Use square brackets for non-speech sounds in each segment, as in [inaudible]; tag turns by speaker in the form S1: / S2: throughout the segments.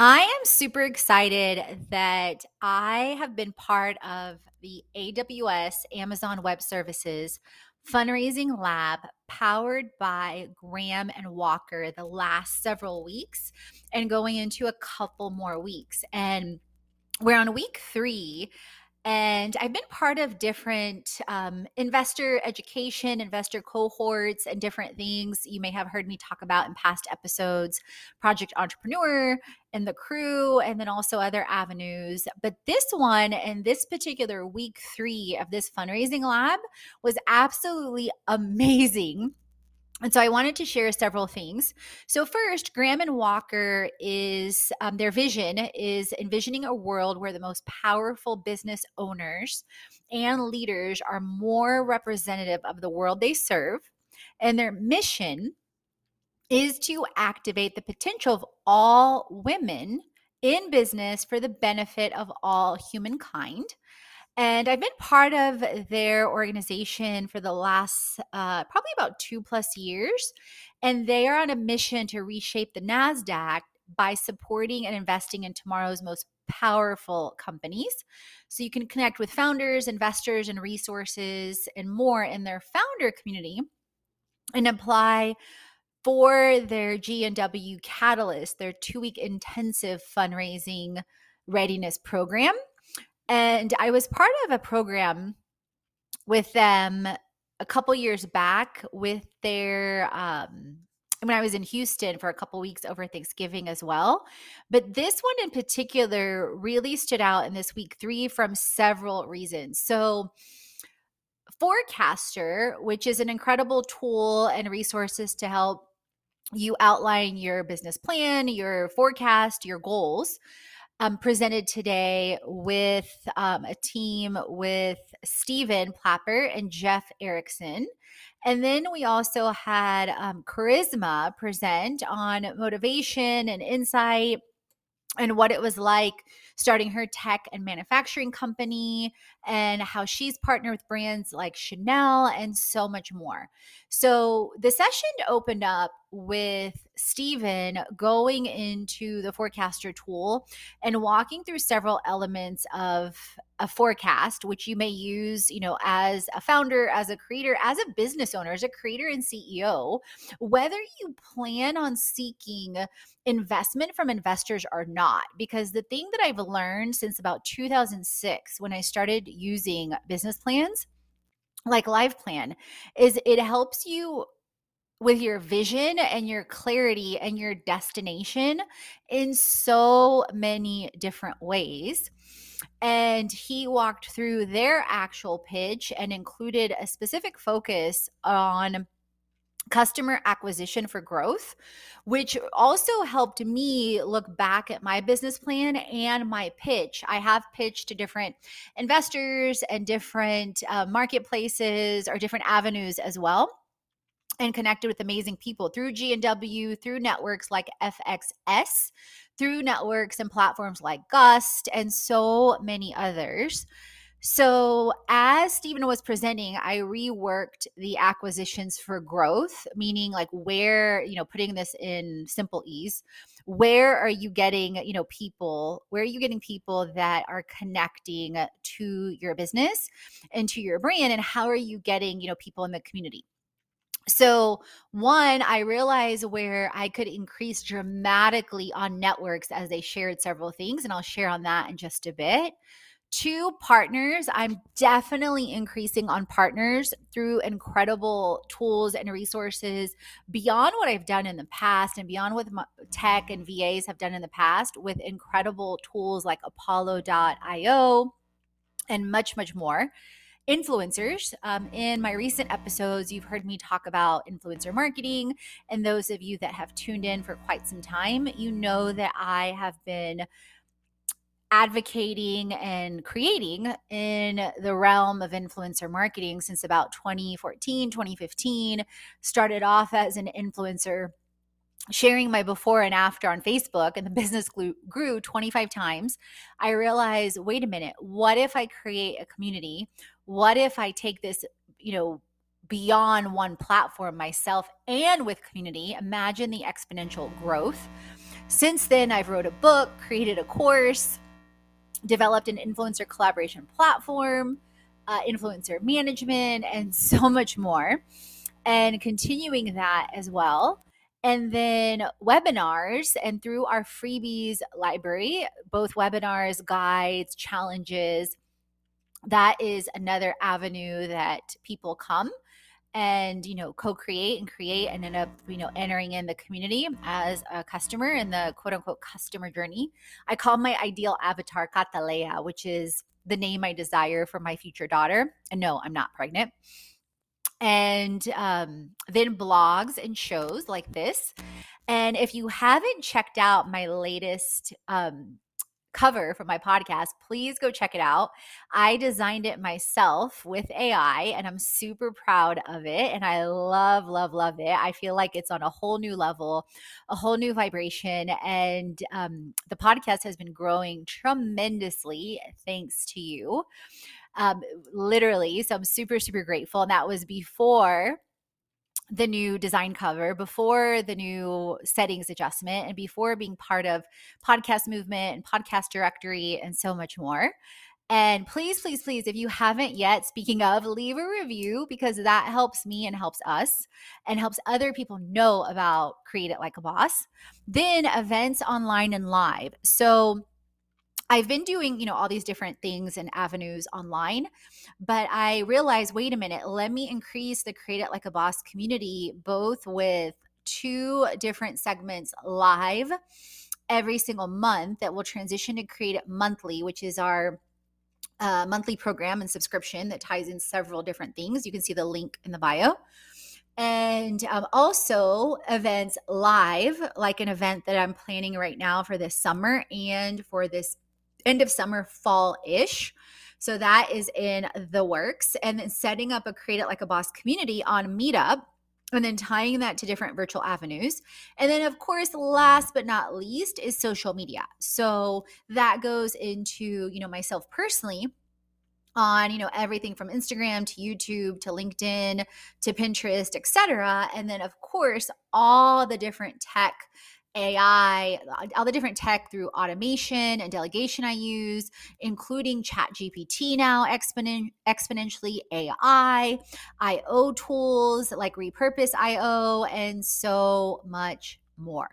S1: I am super excited that I have been part of the AWS Amazon Web Services fundraising lab powered by Graham and Walker the last several weeks and going into a couple more weeks. And we're on week three and I've been part of different um, investor education, investor cohorts, and different things you may have heard me talk about in past episodes Project Entrepreneur and the crew, and then also other avenues. But this one and this particular week three of this fundraising lab was absolutely [laughs] amazing and so I wanted to share several things. So first, Graham and Walker is um, their vision is envisioning a world where the most powerful business owners and leaders are more representative of the world they serve, and their mission is to activate the potential of all women in business for the benefit of all humankind. And I've been part of their organization for the last uh, probably about two plus years. And they are on a mission to reshape the NASDAQ by supporting and investing in tomorrow's most powerful companies. So you can connect with founders, investors, and resources and more in their founder community and apply for their G&W Catalyst, their two week intensive fundraising readiness program. And I was part of a program with them a couple years back with their um when I was in Houston for a couple weeks over Thanksgiving as well. But this one in particular really stood out in this week 3 from several reasons. So Forecastr, which is an incredible tool and resources to help you outline your business plan, your forecast, your goals um, presented today with um, a team with Steven Plapper and Jeff Erickson. And then we also had um, Karrisma present on motivation and insight and what it was like starting her tech and manufacturing company and how she's partnered with brands like Chanel and so much more. So the session opened up with Steven going into the forecastr tool and walking through several elements of a forecast which you may use you know as a founder as a creator as a business owner as a creator and ceo whether you plan on seeking investment from investors or not. Because the thing that i've learned since about 2006 when i started using business plans like live plan is it helps you with your vision and your clarity and your destination in so many different ways. And he walked through their actual pitch and included a specific focus on customer acquisition for growth, which also helped me look back at my business plan and my pitch. I have pitched to different investors and different uh, marketplaces or different avenues as well and connected with amazing people through G&W, through networks like FXS, through networks and platforms like Gust, and so many others. So, as Steven was presenting, I reworked the acquisitions for growth, meaning like where, you know, putting this in simple ease, where are you getting, you know, people, where are you getting people that are connecting to your business and to your brand, and how are you getting, you know, people in the community? So, one, I realized where I could increase dramatically on networks as they shared several things, and I'll share on that in just a bit. Two, partners. I'm definitely increasing on partners through incredible tools and resources beyond what I've done in the past and beyond what tech and VAs have done in the past with incredible tools like Apollo.io and much, much more influencers. Um, in my recent episodes, you've heard me talk about influencer marketing. And those of you that have tuned in for quite some time, you know that I have been advocating and creating in the realm of influencer marketing since about 2014, 2015. Started off as an influencer sharing my before and after on Facebook and the business grew, grew 25 times, I realized wait a minute, what if I create a community what if I take this, you know, beyond one platform myself and with community? Imagine the exponential growth. Since then, I've wrote a book, created a course, developed an influencer collaboration platform, uh, influencer management, and [laughs] so much more. And continuing that as well. And then webinars and through our freebies library, both webinars, guides, challenges, that is another avenue that people come and you know co-create and create and end up you know entering in the community as a customer in the quote unquote customer journey. I call my ideal avatar katalea which is the name i desire for my future daughter. And no i'm not pregnant and um, then blogs and shows like this and if you haven't checked out my latest um, cover for my podcast, please go check it out. I designed it myself with AI and I'm super proud of it. And I love, love, love it. I feel like it's on a whole new level, a whole new vibration. And um, the podcast has been growing tremendously thanks to you. Um, literally. So I'm super, super grateful. And that was before the new design cover, before the new settings adjustment, and before being part of podcast movement and podcast directory and so much more. And please, please, please, if you haven't yet, speaking of, leave a review because that helps me and helps us and helps other people know about Create It Like a Boss. Then events online and live. So I've been doing, you know, all these different things and avenues online, but I realized, wait a minute, let me increase the Create It Like a Boss community both with two different segments live every single month that will transition to Create It Monthly, which is our uh, monthly program and subscription that ties in several different things. You can see the link in the bio and um, also events live, like an event that I'm planning right now for this summer and for this end of summer, fall ish. So that is in the works. And then setting up a Create It Like a Boss community on Meetup and then tying that to different virtual avenues. And then, of course, last but not least is social media. So that goes into, you know, myself personally on you know everything from instagram to youtube to linkedin to pinterest etc and then of course all the different tech AI, all the different tech through automation and delegation I use, including Chat GPT now, exponen- exponentially AI, IO tools like Repurpose IO, and so much more.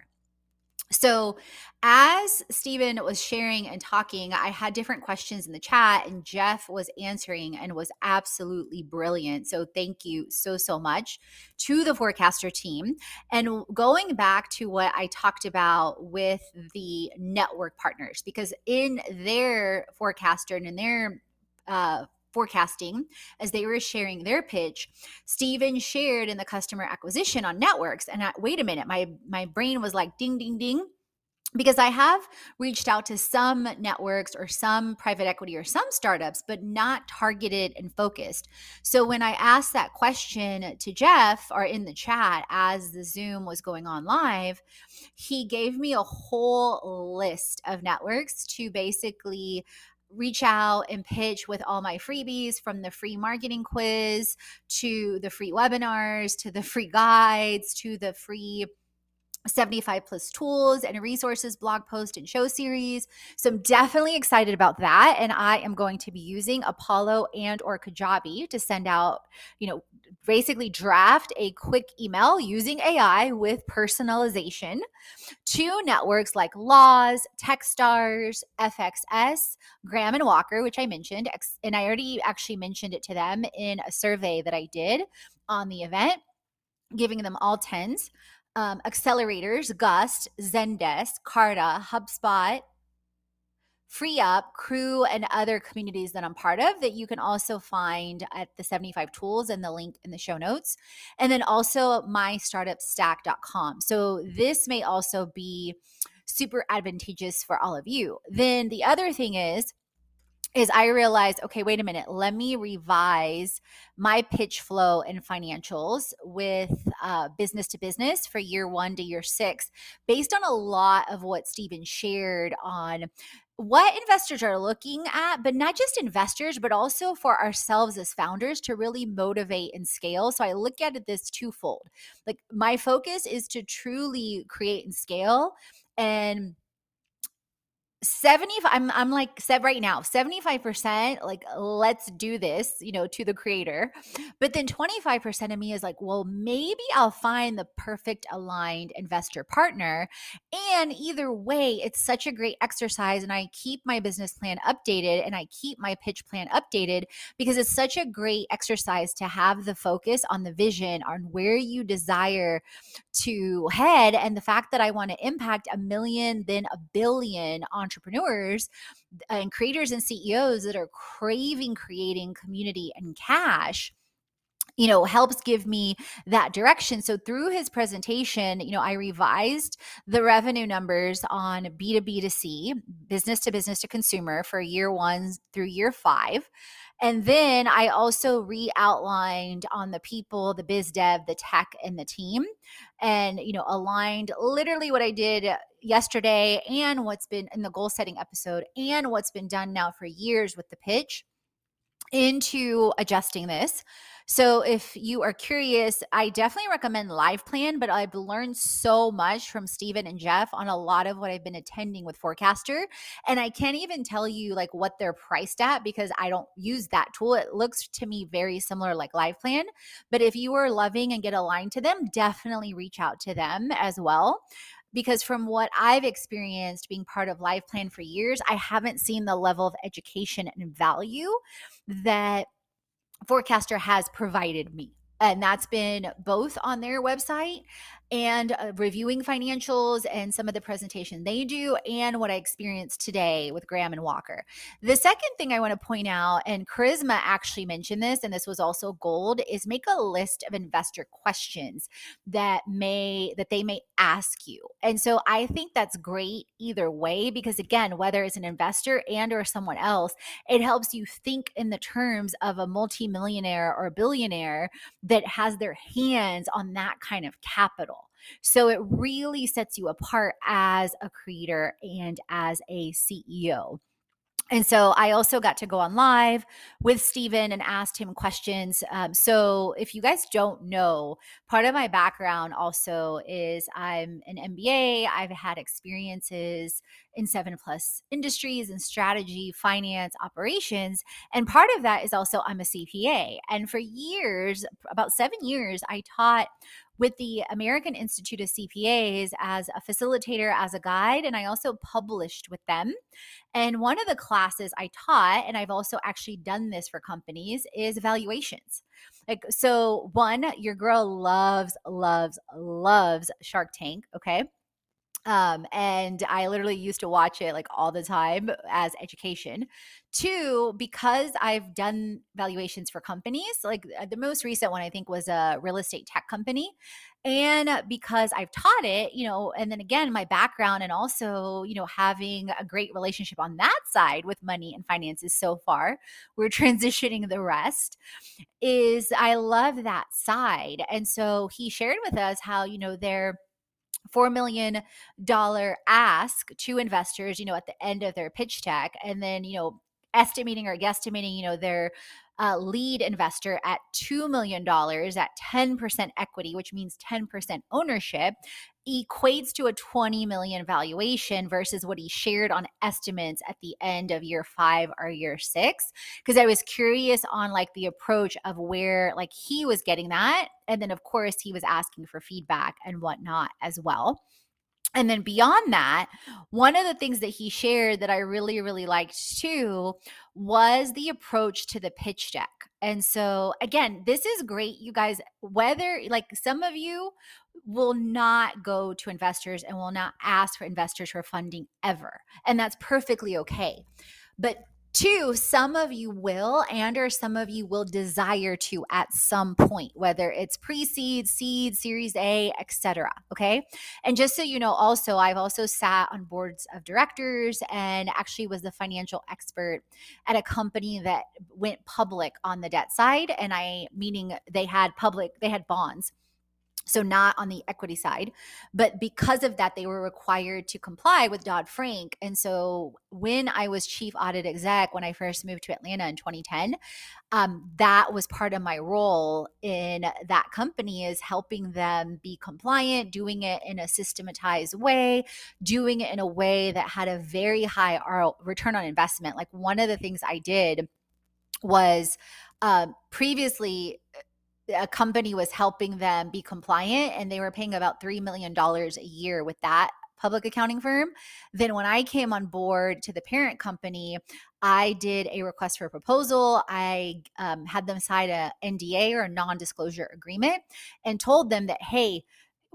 S1: So, as Steven was sharing and talking, I had different questions in the chat, and Jeff was answering and was absolutely brilliant. So, thank you so, so much to the forecastr team. And going back to what I talked about with the network partners, because in their forecastr and in their uh, forecasting as they were sharing their pitch Steven shared in the customer acquisition on networks and I, wait a minute my my brain was like ding ding ding because I have reached out to some networks or some private equity or some startups, but not targeted and focused. So when I asked that question to Jeff or in the chat as the Zoom was going on live, he gave me a whole list of networks to basically reach out and pitch with all my freebies from the free marketing quiz to the free webinars to the free guides to the free 75 plus tools and resources, blog post, and show series. So I'm definitely excited about that. And I am going to be using Apollo and or Kajabi to send out, you know, basically draft a quick email using AI with personalization to networks like Laws, Techstars, FXS, Graham and Walker, which I mentioned. And I already actually mentioned it to them in a survey that I did on the event, giving them all tens um, accelerators, Gust, Zendesk, Carta, HubSpot, FreeUp, Crew, and other communities that I'm part of that you can also find at the 75 tools and the link in the show notes. And then also mystartupstack.com. So this may also be super advantageous for all of you. Then the other thing is, is I realized, okay, wait a minute, let me revise my pitch flow and financials with uh, business to business for year one to year six, based on a lot of what Steven shared on what investors are looking at, but not just investors, but also for ourselves as founders to really motivate and scale. So I look at it this twofold. Like my focus is to truly create and scale and 75 I'm I'm like said right now 75% like let's do this you know to the creator. But then 25% of me is like well maybe I'll find the perfect aligned investor partner. And either way it's such a great exercise and I keep my business plan updated and I keep my pitch plan updated because it's such a great exercise to have the focus on the vision on where you desire to head and the fact that I want to impact a million then a billion entrepreneurs entrepreneurs and creators and CEOs that are craving creating community and cash you know helps give me that direction. So through his presentation you know i revised the revenue numbers on b2b to c business to business to consumer for year one through year five and then I also re outlined on the people, the biz dev, the tech, and the team, and, you know, aligned literally what I did yesterday and what's been in the goal setting episode and what's been done now for years with the pitch into adjusting this. So if you are curious, I definitely recommend Live Plan, but I've learned so much from Steven and Jeff on a lot of what I've been attending with Forecastr. And I can't even tell you like what they're priced at because I don't use that tool. It looks to me very similar like Live Plan. But if you are loving and get aligned to them, definitely reach out to them as well because from what I've experienced being part of Live Plan for years, I haven't seen the level of education and value that Forecastr has provided me. And that's been both on their website and uh, reviewing financials and some of the presentation they do and what I experienced today with Graham and Walker. The second thing I want to point out, and Karrisma actually mentioned this, and this was also gold, is make a list of investor questions that may that they may ask you. And so I think that's great either way because again, whether it's an investor and or someone else, it helps you think in the terms of a multimillionaire or a billionaire that has their hands on that kind of capital. So it really sets you apart as a creator and as a CEO. And so I also got to go on live with Steven and asked him questions. Um, so if you guys don't know, part of my background also is I'm an MBA. I've had experiences in seven plus industries and strategy, finance, operations. And part of that is also I'm a CPA. And for years, about seven years, I taught with the American Institute of CPAs as a facilitator, as a guide, and I also published with them. And one of the classes I taught, and I've also actually done this for companies, is valuations. Like, so one, your girl loves, loves, loves Shark Tank. Okay. Um, and I literally used to watch it like all the time as education. Two, because I've done valuations for companies, like uh, the most recent one I think was a real estate tech company. And because I've taught it, you know, and then again, my background and also, you know, having a great relationship on that side with money and finances so far, we're [laughs] transitioning the rest, is I love that side. And so he shared with us how, you know, they're $4 million ask to investors, you know, at the end of their pitch deck. And then, you know, estimating or guesstimating, you know, their uh, lead investor at $2 million at 10% equity, which means 10% ownership, equates to a 20 million valuation versus what he shared on estimates at the end of year 5 or year 6 because I was curious on like the approach of where like he was getting that. And then of course he was asking for feedback and whatnot as well and then beyond that, one of the things that he shared that I really, really liked too was the approach to the pitch deck. And so, again, this is great, you guys. Whether like some of you will not go to investors and will not ask for investors for funding ever, and that's perfectly okay. But Two, some of you will and or some of you will desire to at some point, whether it's pre-seed, seed, series A, etc. Okay. And just so you know, also I've also sat on boards of directors and actually was the financial expert at a company that went public on the debt side. And I meaning they had public, they had bonds so not on the equity side but because of that they were required to comply with dodd-frank. And so when i was chief audit exec when i first moved to atlanta in 2010 um, that was part of my role in that company is helping them be compliant doing it in a systematized way doing it in a way that had a very high return on investment. Like one of the things i did was uh, previously a company was helping them be compliant and they were paying about $3 million a year with that public accounting firm. Then when I came on board to the parent company, I did a request for a proposal. I um, had them sign a NDA or a non disclosure agreement and told them that, hey,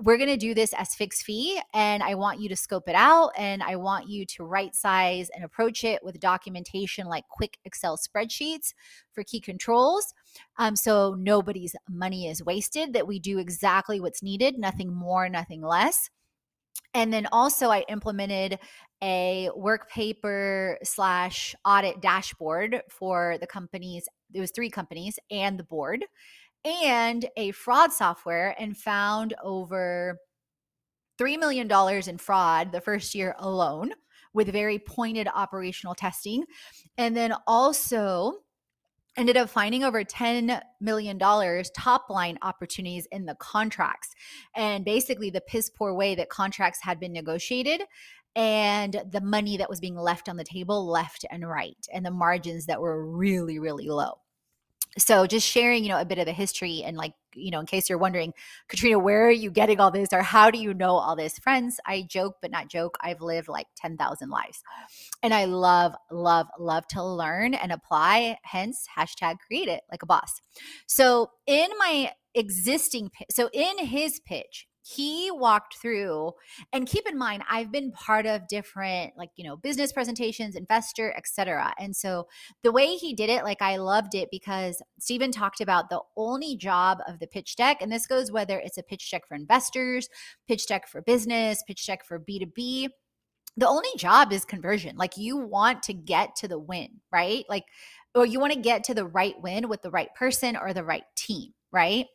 S1: we're going to do this as fixed fee and i want you to scope it out and i want you to right size and approach it with documentation like quick excel spreadsheets for key controls um, so nobody's money is wasted that we do exactly what's needed nothing more nothing less. And then also i implemented a work paper slash audit dashboard for the companies it was three companies and the board and a fraud software and found over $3 million in fraud the first year alone with very pointed operational testing. And then also ended up finding over $10 million top line opportunities in the contracts. And basically, the piss poor way that contracts had been negotiated and the money that was being left on the table left and right, and the margins that were really, really low so just sharing you know a bit of the history and like you know in case you're wondering katrina where are you getting all this? Or how do you know all this? Friends i joke but not joke i've lived like 10,000 lives. And i love love love to learn and apply hence hashtag create it like a boss. So in my existing so in his pitch he walked through and keep in mind i've been part of different like you know business presentations investor etc and so the way he did it like i loved it because steven talked about the only job of the pitch deck and this goes whether it's a pitch deck for investors pitch deck for business pitch deck for b2b the only job is conversion like you want to get to the win right? Like or you want to get to the right win with the right person or the right team right?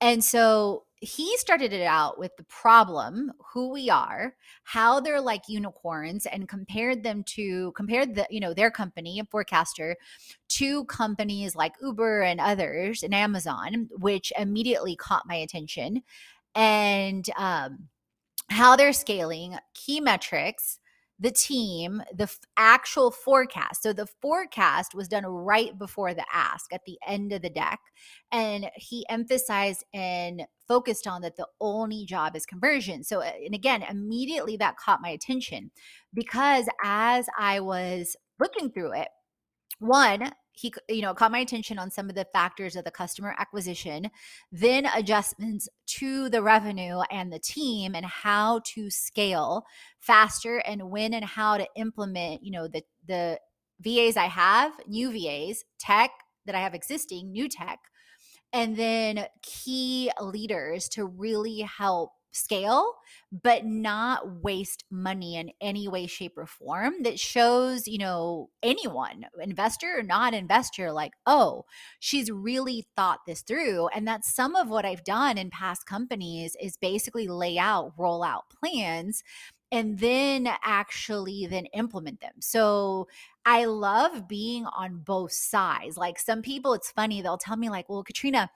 S1: And so he started it out with the problem, who we are, how they're like unicorns, and compared them to compared the you know their company, Forecastr, to companies like Uber and others and Amazon, which immediately caught my attention, and um, how they're scaling, key metrics, the team the f- actual forecast. So the forecast was done right before the ask at the end of the deck. And he emphasized and focused on that the only job is conversion. So, and again, immediately that caught my attention because as I was looking through it, one, he you know caught my attention on some of the factors of the customer acquisition then adjustments to the revenue and the team and how to scale faster and when and how to implement you know the the VAs I have new VAs tech that I have existing new tech and then key leaders to really help scale but not waste money in any way shape or form that shows you know anyone investor or not investor like oh she's really thought this through and that's some of what i've done in past companies is basically lay out roll out plans and then actually then implement them. So I love being on both sides. Like some people, it's funny, they'll tell me, like, well, Katrina,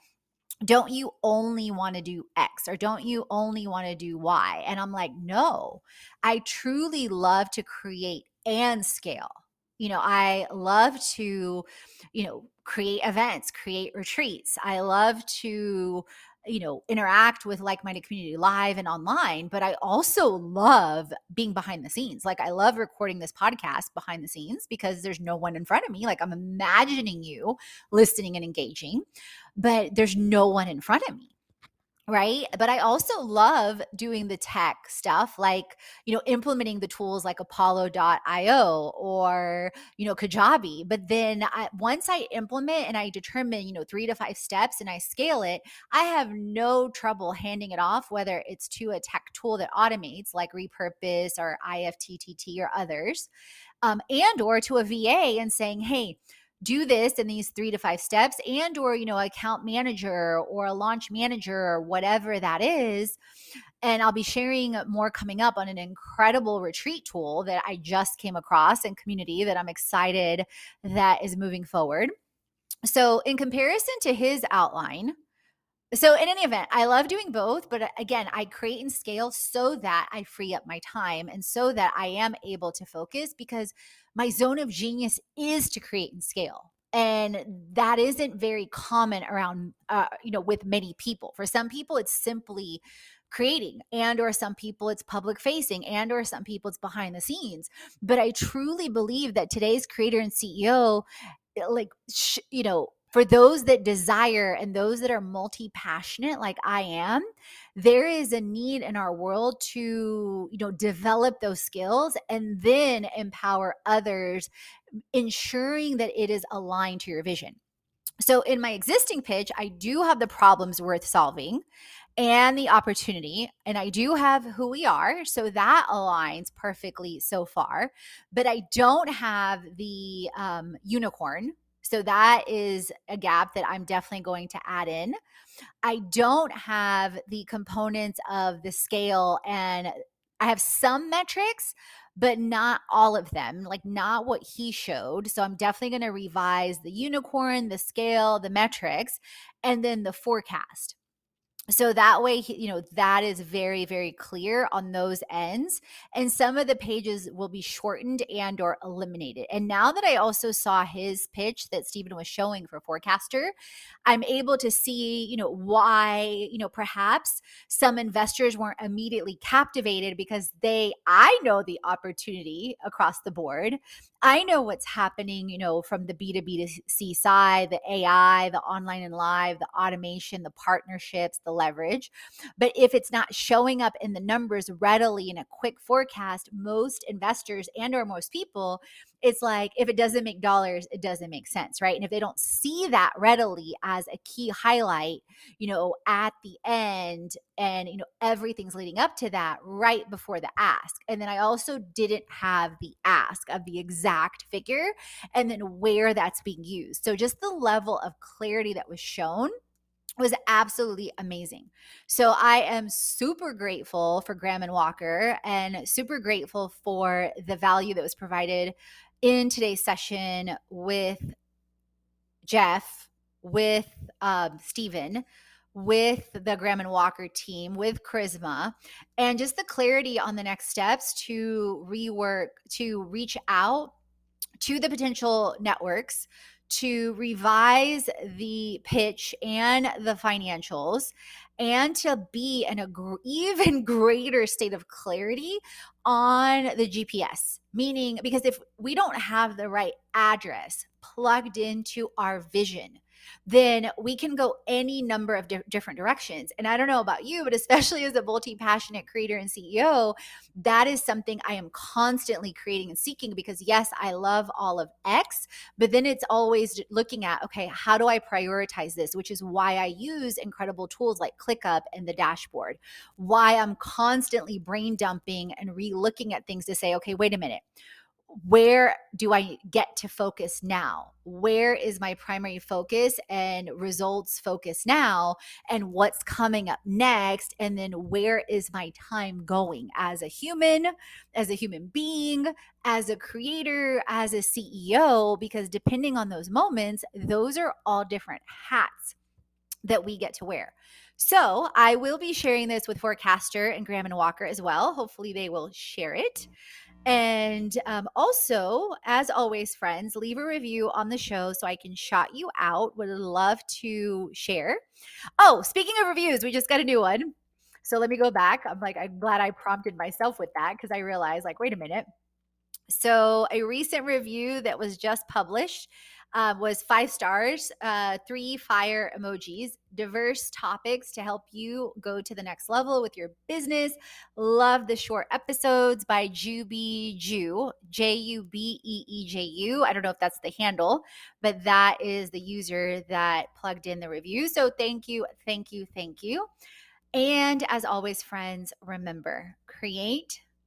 S1: don't you only want to do X or don't you only want to do Y? And I'm like, no, I truly love to create and scale. You know, I love to, you know, create events, create retreats. I love to you know interact with like-minded community live and online but i also love being behind the scenes. Like i love recording this podcast behind the scenes because there's no one in front of me. Like i'm imagining you listening and engaging but there's no one in front of me right? But i also love doing the tech stuff like you know implementing the tools like apollo.io or you know kajabi. But then I, once i implement and i determine you know three to five steps and i scale it i have no trouble handing it off whether it's to a tech tool that automates like repurpose or ifttt or others um, and or to a va and saying hey do this in these three to five steps and or you know account manager or a launch manager or whatever that is and i'll be sharing more coming up on an incredible retreat tool that i just came across in community that i'm excited that is moving forward. So in comparison to his outline so in any event i love doing both but uh, again i create and scale so that i free up my time and so that i am able to focus because my zone of genius is to create and scale. And that isn't very common around uh, you know with many people. For some people it's simply creating and or some people it's public facing and or some people it's behind the scenes. But i truly believe that today's creator and ceo like sh- you know for those that desire and those that are multi passionate like I am, there is a need in our world to, you know, develop those skills and then empower others, ensuring that it is aligned to your vision. So, in my existing pitch, I do have the problems worth solving and the opportunity. And I do have who we are. So that aligns perfectly so far. But I don't have the um, unicorn so that is a gap that I'm definitely going to add in. I don't have the components of the scale and I have some metrics, but not all of them, like not what he showed. So I'm definitely going to revise the unicorn, the scale, the metrics, and then the forecast so that way you know that is very very clear on those ends and some of the pages will be shortened and or eliminated. And now that i also saw his pitch that steven was showing for forecastr i'm able to see you know why you know perhaps some investors weren't immediately captivated because they i know the opportunity across the board I know what's happening, you know, from the B2B to C side, the AI, the online and live, the automation, the partnerships, the leverage. But if it's not showing up in the numbers readily in a quick forecast, most investors and or most people it's like if it doesn't make dollars, it doesn't make sense, right? And if they don't see that readily as a key highlight, you know, at the end and, you know, everything's leading up to that right before the ask. And then I also didn't have the ask of the exact figure and then where that's being used. So just the level of clarity that was shown was absolutely amazing. So I am super grateful for Graham and Walker and super grateful for the value that was provided in today's session with Jeff, with um, Steven, with the Graham and Walker team, with Karrisma, and just the clarity on the next steps to rework, to reach out to the potential networks to revise the pitch and the financials and to be in a gr- [laughs] even greater state of clarity on the GPS. Meaning, because if we don't have the right address plugged into our vision, then we can go any number of di- different directions. And I don't know about you, but especially as a multi passionate creator and CEO, that is something I am constantly creating and seeking because, yes, I love all of X, but then it's always looking at, okay, how do I prioritize this? Which is why I use incredible tools like ClickUp and the dashboard, why I'm constantly brain dumping and re looking at things to say, okay, wait a minute where do I get to focus now? Where is my primary focus and results focus now? And what's coming up next? And then where is my time going as a human, as a human being, as a creator, as a CEO? Because depending on those moments, those are all different hats that we get to wear. So I will be sharing this with Forecastr and Graham and Walker as well. Hopefully, they will share it. And um, also, as always, friends, leave a review on the show so I can shout you out. Would love to share. Oh, speaking of reviews, we just got a new one. So let me go back. I'm like, I'm glad I prompted myself with that because I realized, like, wait a minute. So, a recent review that was just published uh, was five stars, uh, three fire emojis, diverse topics to help you go to the next level with your business. Love the short episodes by Jew, J U B E E J U. I don't know if that's the handle, but that is the user that plugged in the review. So thank you, thank you, thank you. And as always, friends, remember create,